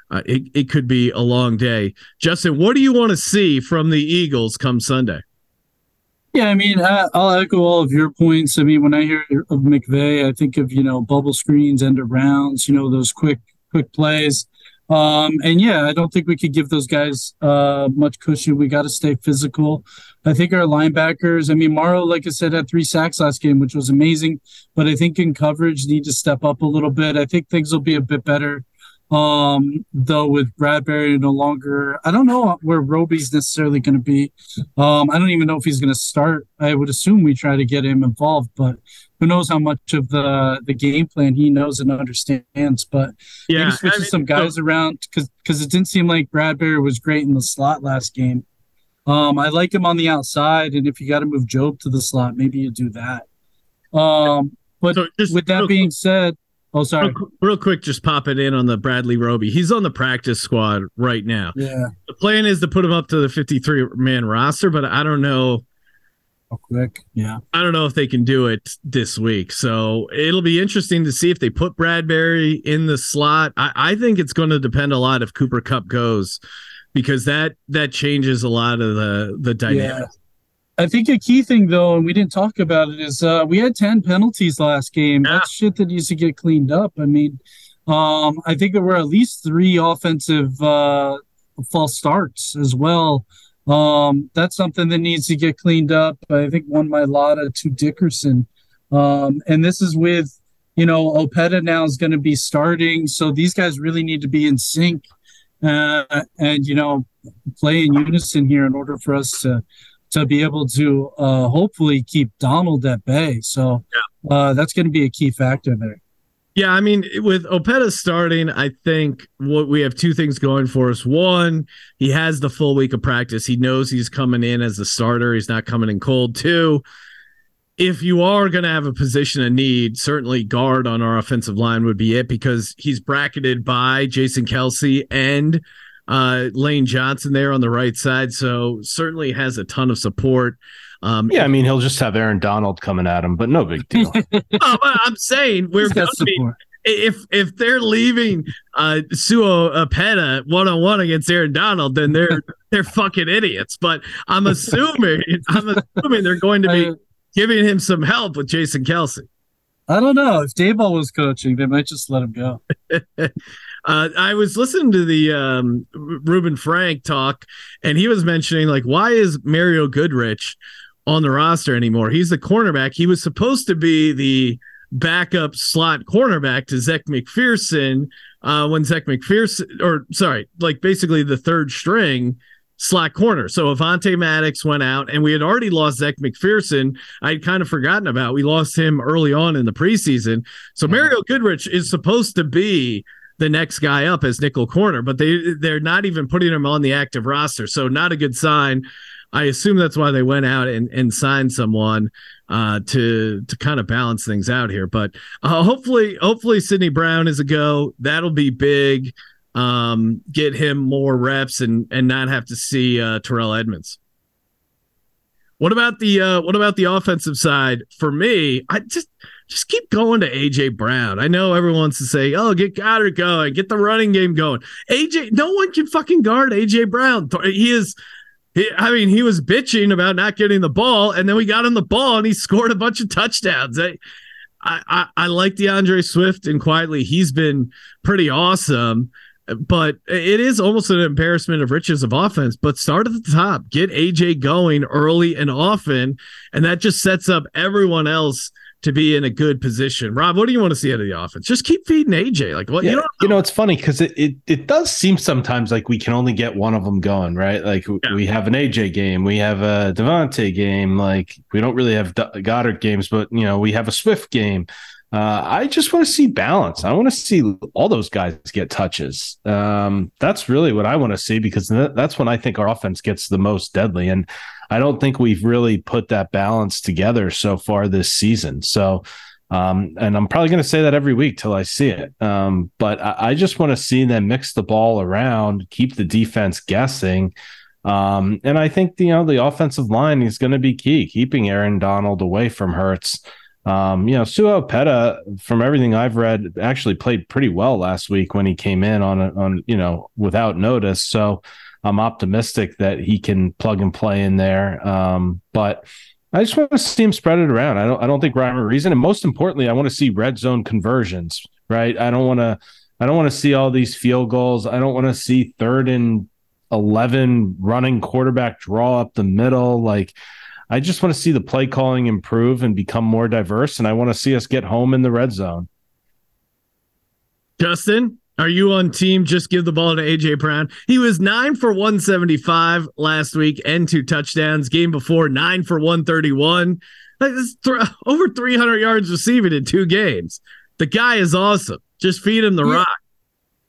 uh, it it could be a long day. Justin, what do you want to see from the Eagles come Sunday?
Yeah, I mean, I, I'll echo all of your points. I mean, when I hear of McVay, I think of you know bubble screens, end of rounds, you know those quick quick plays. Um, and yeah, I don't think we could give those guys uh, much cushion. We got to stay physical. I think our linebackers, I mean, Morrow, like I said, had three sacks last game, which was amazing. But I think in coverage, need to step up a little bit. I think things will be a bit better. Um, though with Bradberry no longer, I don't know where Roby's necessarily going to be. Um, I don't even know if he's going to start. I would assume we try to get him involved, but who knows how much of the the game plan he knows and understands. But yeah, maybe switch I mean, some guys so- around because because it didn't seem like Bradberry was great in the slot last game. Um, I like him on the outside, and if you got to move Jobe to the slot, maybe you do that. Um, but so with that being said, oh sorry,
real, real, quick, just pop it in on the Bradley Roby. He's on the practice squad right now.
Yeah,
the plan is to put him up to the 53 man roster, but I don't know.
quick, yeah.
I don't know if they can do it this week, so it'll be interesting to see if they put Bradberry in the slot. I, I think it's going to depend a lot if Cooper Kupp goes because that that changes a lot of the the dynamic.
I think a key thing though, and we didn't talk about it, is uh, we had ten penalties last game. Yeah. That's shit that needs to get cleaned up. I mean, um, I think there were at least three offensive uh, false starts as well. Um, that's something that needs to get cleaned up. I think one Mailata, two Dickerson, um, and this is with you know Opeta now is going to be starting, so these guys really need to be in sync uh, and you know play in unison here in order for us to to be able to uh, hopefully keep Donald at bay. So yeah. uh, that's going to be a key factor there.
Yeah, I mean, with Opeta starting, I think what we have two things going for us. One, he has the full week of practice. He knows he's coming in as a starter. He's not coming in cold. Two, if you are going to have a position of need, certainly guard on our offensive line would be it because he's bracketed by Jason Kelce and uh, Lane Johnson there on the right side. So certainly has a ton of support.
Um, yeah, I mean he'll just have Aaron Donald coming at him, but no big deal.
oh, I'm saying we're going to be if if they're leaving uh Sua Opeta one on one against Aaron Donald, then they're they're fucking idiots. But I'm assuming I'm assuming they're going to be giving him some help with Jason Kelce.
I don't know if Daboll was coaching, they might just let him go.
Uh, I was listening to the um, Reuben Frank talk, and he was mentioning like, why is Mario Goodrich on the roster anymore? He's the cornerback. He was supposed to be the backup slot cornerback to Zech McPhearson uh, when Zech McPhearson, or sorry, like basically the third string slot corner. So Avonte Maddox went out, and we had already lost Zech McPhearson. I'd kind of forgotten about. We lost him early on in the preseason. So Mario Goodrich is supposed to be the next guy up as nickel corner, but they they're not even putting him on the active roster. So not a good sign. I assume that's why they went out and, and signed someone uh, to to kind of balance things out here. But uh, hopefully, hopefully Sydney Brown is a go. That'll be big. Um, get him more reps and and not have to see uh, Terrell Edmunds. What about the uh, what about the offensive side? For me, I just just keep going to AJ Brown. I know everyone wants to say, "Oh, get Goedert going, get the running game going." AJ, no one can fucking guard AJ Brown. He is he, I mean, he was bitching about not getting the ball, and then we got him the ball, and he scored a bunch of touchdowns. I, I, I like D'Andre Swift, and quietly, he's been pretty awesome. But it is almost an embarrassment of riches of offense. But start at the top, get AJ going early and often, and that just sets up everyone else to be in a good position. Rob, what do you want to see out of the offense? Just keep feeding AJ. Like what
yeah,
you know?
You know, it's funny because it, it it does seem sometimes like we can only get one of them going, right? Like yeah. we have an AJ game, we have a DeVonta game. Like we don't really have Goedert games, but you know we have a Swift game. Uh, I just want to see balance. I want to see all those guys get touches. Um, that's really what I want to see because that's when I think our offense gets the most deadly. And I don't think we've really put that balance together so far this season. So, um, and I'm probably going to say that every week till I see it. Um, but I, I just want to see them mix the ball around, keep the defense guessing. Um, and I think you know the offensive line is going to be key, keeping Aaron Donald away from Hurts. Um, you know, Sua Opeta, from everything I've read, actually played pretty well last week when he came in on on you know without notice. So I'm optimistic that he can plug and play in there. Um, but I just want to see him spread it around. I don't I don't think rhyme or reason. And most importantly, I want to see red zone conversions, right? I don't want to I don't want to see all these field goals. I don't want to see third and eleven running quarterback draw up the middle. Like I just want to see the play calling improve and become more diverse. And I want to see us get home in the red zone.
Justin? Are you on team? Just give the ball to AJ Brown. He was nine for 175 last week and two touchdowns. Game before, nine for 131. Like th- over 300 yards receiving in two games. The guy is awesome. Just feed him the yeah. rock.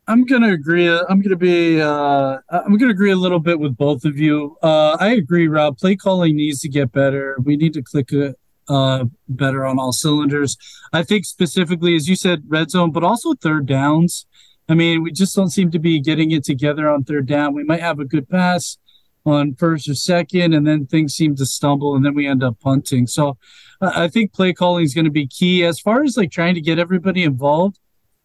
I'm gonna agree. I'm gonna be. Uh, I'm gonna agree a little bit with both of you. Uh, I agree, Rob. Play calling needs to get better. We need to click it uh, better on all cylinders. I think specifically, as you said, red zone, but also third downs. I mean, we just don't seem to be getting it together on third down. We might have a good pass on first or second, and then things seem to stumble, and then we end up punting. So uh, I think play calling is going to be key. As far as like trying to get everybody involved,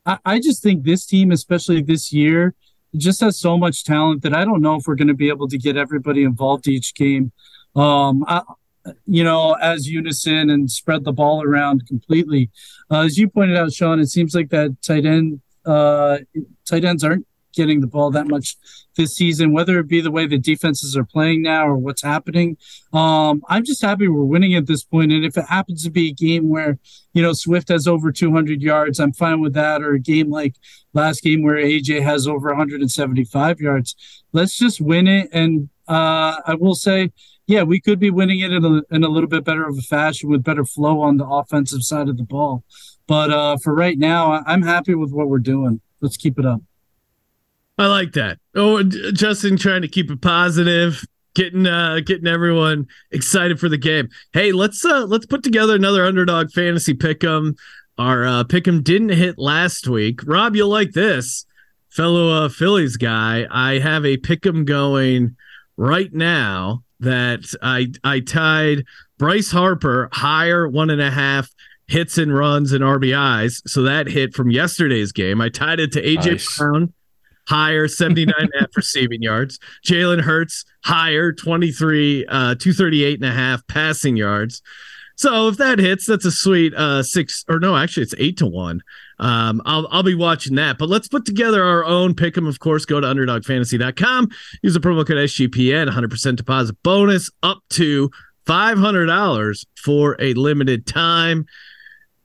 I, I just think this team, especially this year, just has so much talent that I don't know if we're going to be able to get everybody involved each game. Um, I, you know, as unison and spread the ball around completely. Uh, as you pointed out, Sean, it seems like that tight end uh, tight ends aren't getting the ball that much this season, whether it be the way the defenses are playing now or what's happening. Um, I'm just happy we're winning at this point. And if it happens to be a game where, you know, Swift has over 200 yards, I'm fine with that. Or a game like last game where AJ has over 175 yards. Let's just win it. And uh, I will say, yeah, we could be winning it in a, in a little bit better of a fashion with better flow on the offensive side of the ball. But uh, for right now, I'm happy with what we're doing. Let's keep it up.
I like that. Oh, Justin trying to keep it positive, getting uh getting everyone excited for the game. Hey, let's uh let's put together another underdog fantasy pick'em. Our uh pick'em didn't hit last week. Rob, you'll like this. Fellow uh Phillies guy, I have a pick'em going right now that I I tied Bryce Harper higher one and a half hits and runs and RBIs. So that hit from yesterday's game. I tied it to AJ nice. Brown, higher 79 and a half receiving yards. Jalen Hurts, higher 23, uh, 238 and a half passing yards. So if that hits, that's a sweet uh six or no, actually it's eight to one. Um, I'll I'll be watching that. But let's put together our own pick 'em. Of course, go to underdogfantasy.com, use the promo code SGPN, 100% deposit bonus up to $500 for a limited time.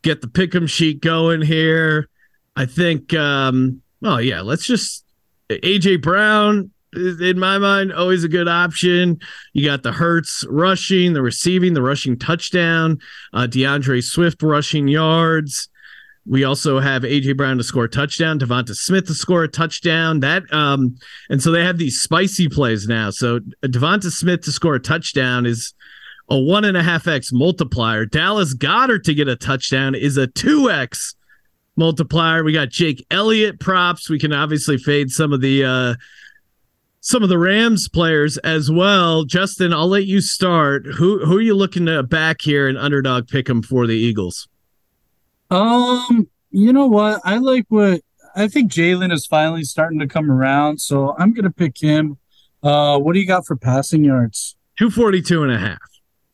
Get the pick 'em sheet going here. I think um oh yeah, let's just AJ Brown is in my mind always a good option. You got the Hurts rushing, the receiving, the rushing touchdown, uh, D'Andre Swift rushing yards. We also have AJ Brown to score a touchdown, Devonta Smith to score a touchdown. That um, and so they have these spicy plays now. So Devonta Smith to score a touchdown is a one and a half x multiplier. Dallas Goedert to get a touchdown is a two x multiplier. We got Jake Elliott props. We can obviously fade some of the uh, some of the Rams players as well. Justin, I'll let you start. Who who are you looking to back here and underdog pick them for the Eagles?
Um, you know what? I like what I think Jalen is finally starting to come around, so I'm gonna pick him. Uh, what do you got for passing yards?
242 and a half.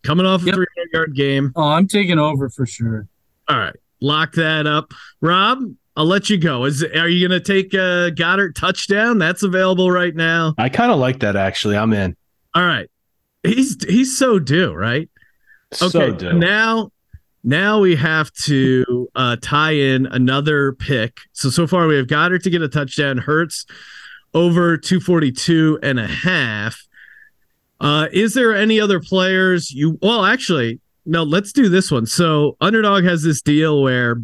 Coming off
Yep.
a 300 yard game.
Oh, I'm taking over for sure.
All right. Lock that up. Rob, I'll let you go. Is are you gonna take uh Goedert touchdown? That's available right now.
I kind of like that actually. I'm in.
All right. He's he's so due, right?
So
Okay. now now we have to uh tie in another pick. So so far we have Goedert to get a touchdown, Hurts over 242 and a half. Uh is there any other players you well actually no, let's do this one. So Underdog has this deal where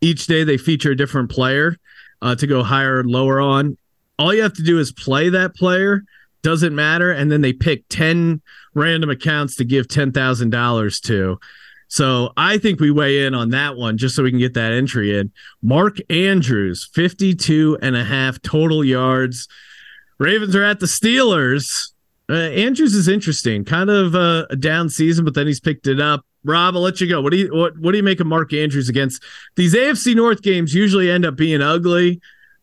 each day they feature a different player uh, to go higher and lower on. All you have to do is play that player, doesn't matter, and then they pick 10 random accounts to give $10,000 to. So I think we weigh in on that one just so we can get that entry in. Mark Andrews, 52 and a half total yards. Ravens are at the Steelers. Uh, Andrews is interesting, kind of uh, a down season, but then he's picked it up. Rob, I'll let you go. What do you what what do you make of Mark Andrews against these AFC North games? Usually end up being ugly,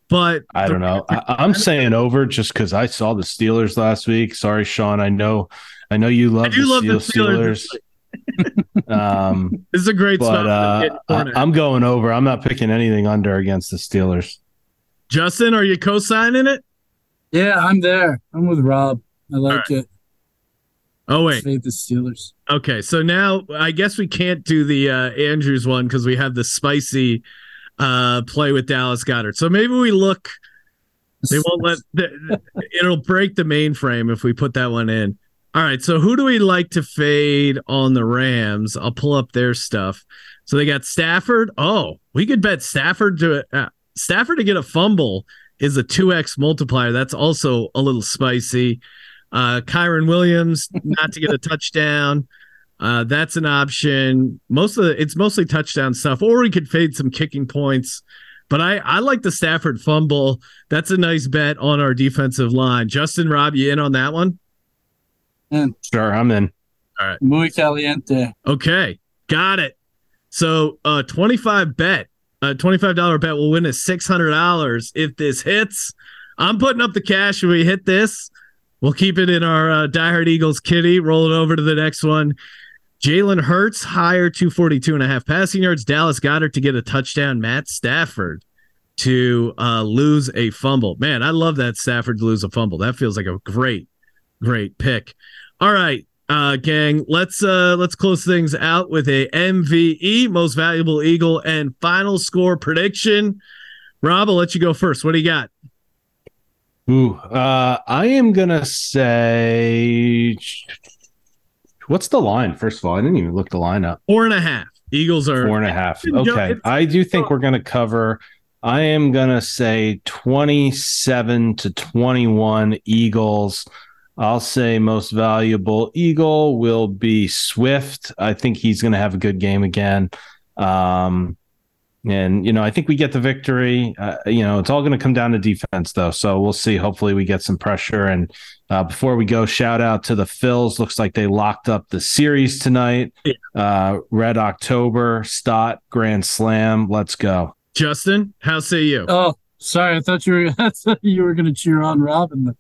but
I don't know. I, I'm saying over just because I saw the Steelers last week. Sorry, Sean. I know, I know you love
I
the
love the
Steel-
Steelers.
Steelers. um,
This is a great
but
spot.
uh, I. I'm going over. I'm not picking anything under against the Steelers.
Justin, are you co-signing it?
Yeah, I'm there. I'm with Rob. I like it.
Oh wait,
Fade the Steelers.
okay. So now I guess we can't do the uh, Andrews one because we have the spicy uh, play with Dallas Goedert. So maybe we look. They won't let. The, it'll break the mainframe if we put that one in. All right. So who do we like to fade on the Rams? I'll pull up their stuff. So they got Stafford. Oh, we could bet Stafford to uh, Stafford to get a fumble is a two x multiplier. That's also a little spicy. Uh, Kyren Williams not to get a touchdown. Uh, that's an option. Most of the, it's mostly touchdown stuff, or we could fade some kicking points. But I, I like the Stafford fumble. That's a nice bet on our defensive line. Justin, Rob, you in on that one?
Sure, I'm in. All right.
Muy caliente.
Okay, got it. So, uh, 25 bet, a $25 bet will win us $600 if this hits. I'm putting up the cash. If we hit this, we'll keep it in our uh, Die Hard Eagles kitty. Roll it over to the next one. Jalen Hurts, higher 242 and a half passing yards. Dallas Goedert to get a touchdown. Matt Stafford to uh, lose a fumble. Man, I love that Stafford to lose a fumble. That feels like a great, great pick. All right, uh, gang, let's uh, let's close things out with a MVE, most valuable Eagle, and final score prediction. Rob, I'll let you go first. What do you got?
Ooh, uh, I am gonna say. What's the line? First of all, I didn't even look the line up.
Four and a half. Eagles are
Four and a half. Okay, I do think we're gonna cover. I am gonna say twenty-seven to twenty-one Eagles. I'll say most valuable Eagle will be Swift. I think he's going to have a good game again. Um, and, you know, I think we get the victory. Uh, you know, it's all going to come down to defense, though. So we'll see. Hopefully, we get some pressure. And uh, before we go, shout out to the Phils. Looks like they locked up the series tonight.
Yeah.
Uh, Red October, Stott, Grand Slam. Let's go.
Justin. How say you?
Oh, sorry. I thought you were I thought you were gonna cheer on Robin.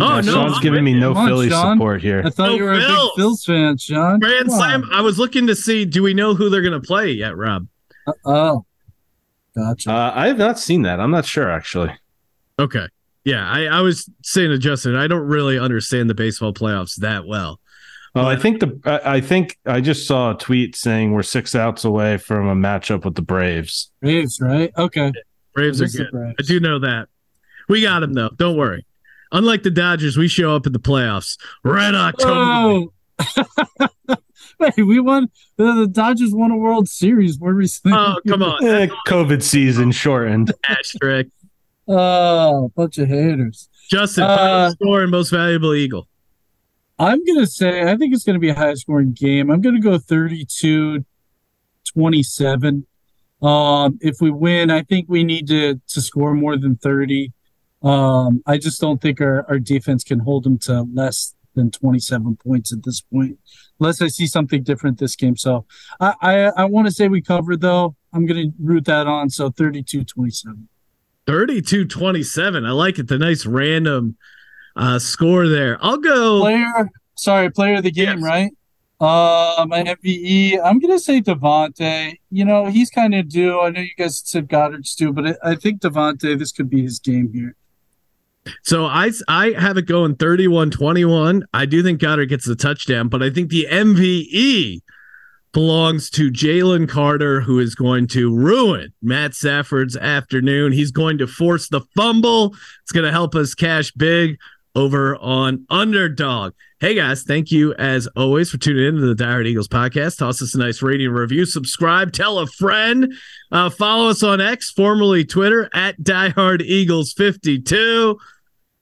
Oh, no,
Sean's
I'm
giving me no
on,
Philly
Sean.
support here.
I thought
Oh,
you were a
Phils.
big Phils fan, Sean.
Grand
Come
Slam.
on.
I was looking to see. Do we know who they're going to play yet, Rob?
Uh, oh, gotcha.
Uh, I have not seen that. I'm not sure actually.
Okay. Yeah, I, I was saying to Justin, I don't really understand the baseball playoffs that well.
Well, I think the I, I think I just saw a tweet saying we're six outs away from a matchup with the Braves.
Braves, right? Okay.
Braves are
It is the
good.
Braves.
I do know that. We got him though. Don't worry. Unlike the Dodgers, we show up in the playoffs. Red October.
Oh. Wait, we won. The, the Dodgers won a World Series more recently.
Oh, come on.
Eh, COVID season shortened.
Asterisk.
Oh, bunch of haters.
Justin,
Uh,
final score and most valuable Eagle.
I'm going to say, I think it's going to be a high scoring game. I'm going to go 32 27. Um, if we win, I think we need to, to score more than 30. Um, I just don't think our, our defense can hold them to less than 27 points at this point, unless I see something different this game. So I, I, I want to say we covered, though. I'm going to root that on. So 32 27.
32 27. I like it. The nice random uh, score there. I'll go.
player sorry player of the game
Yes.
right uh my mve i'm gonna say devonte you know he's kind of due i know you guys said goedert's due but I, I think devonte this could be his game here
So I I have it going 31-21. I do think Goedert gets the touchdown, but I think the MVE belongs to Jalen Carter, who is going to ruin Matt Stafford's afternoon. He's going to force the fumble. It's going to help us cash big over on Underdog. Hey guys, thank you as always for tuning in to the Die Hard Eagles podcast. Toss us a nice rating review, subscribe, tell a friend, uh, follow us on X, formerly Twitter at Die Hard Eagles 52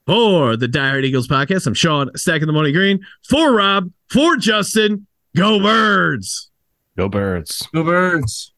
for the Die Hard Eagles podcast. I'm Sean Stacking the Money Green for Rob, for Justin. Go Birds.
Go birds.
go birds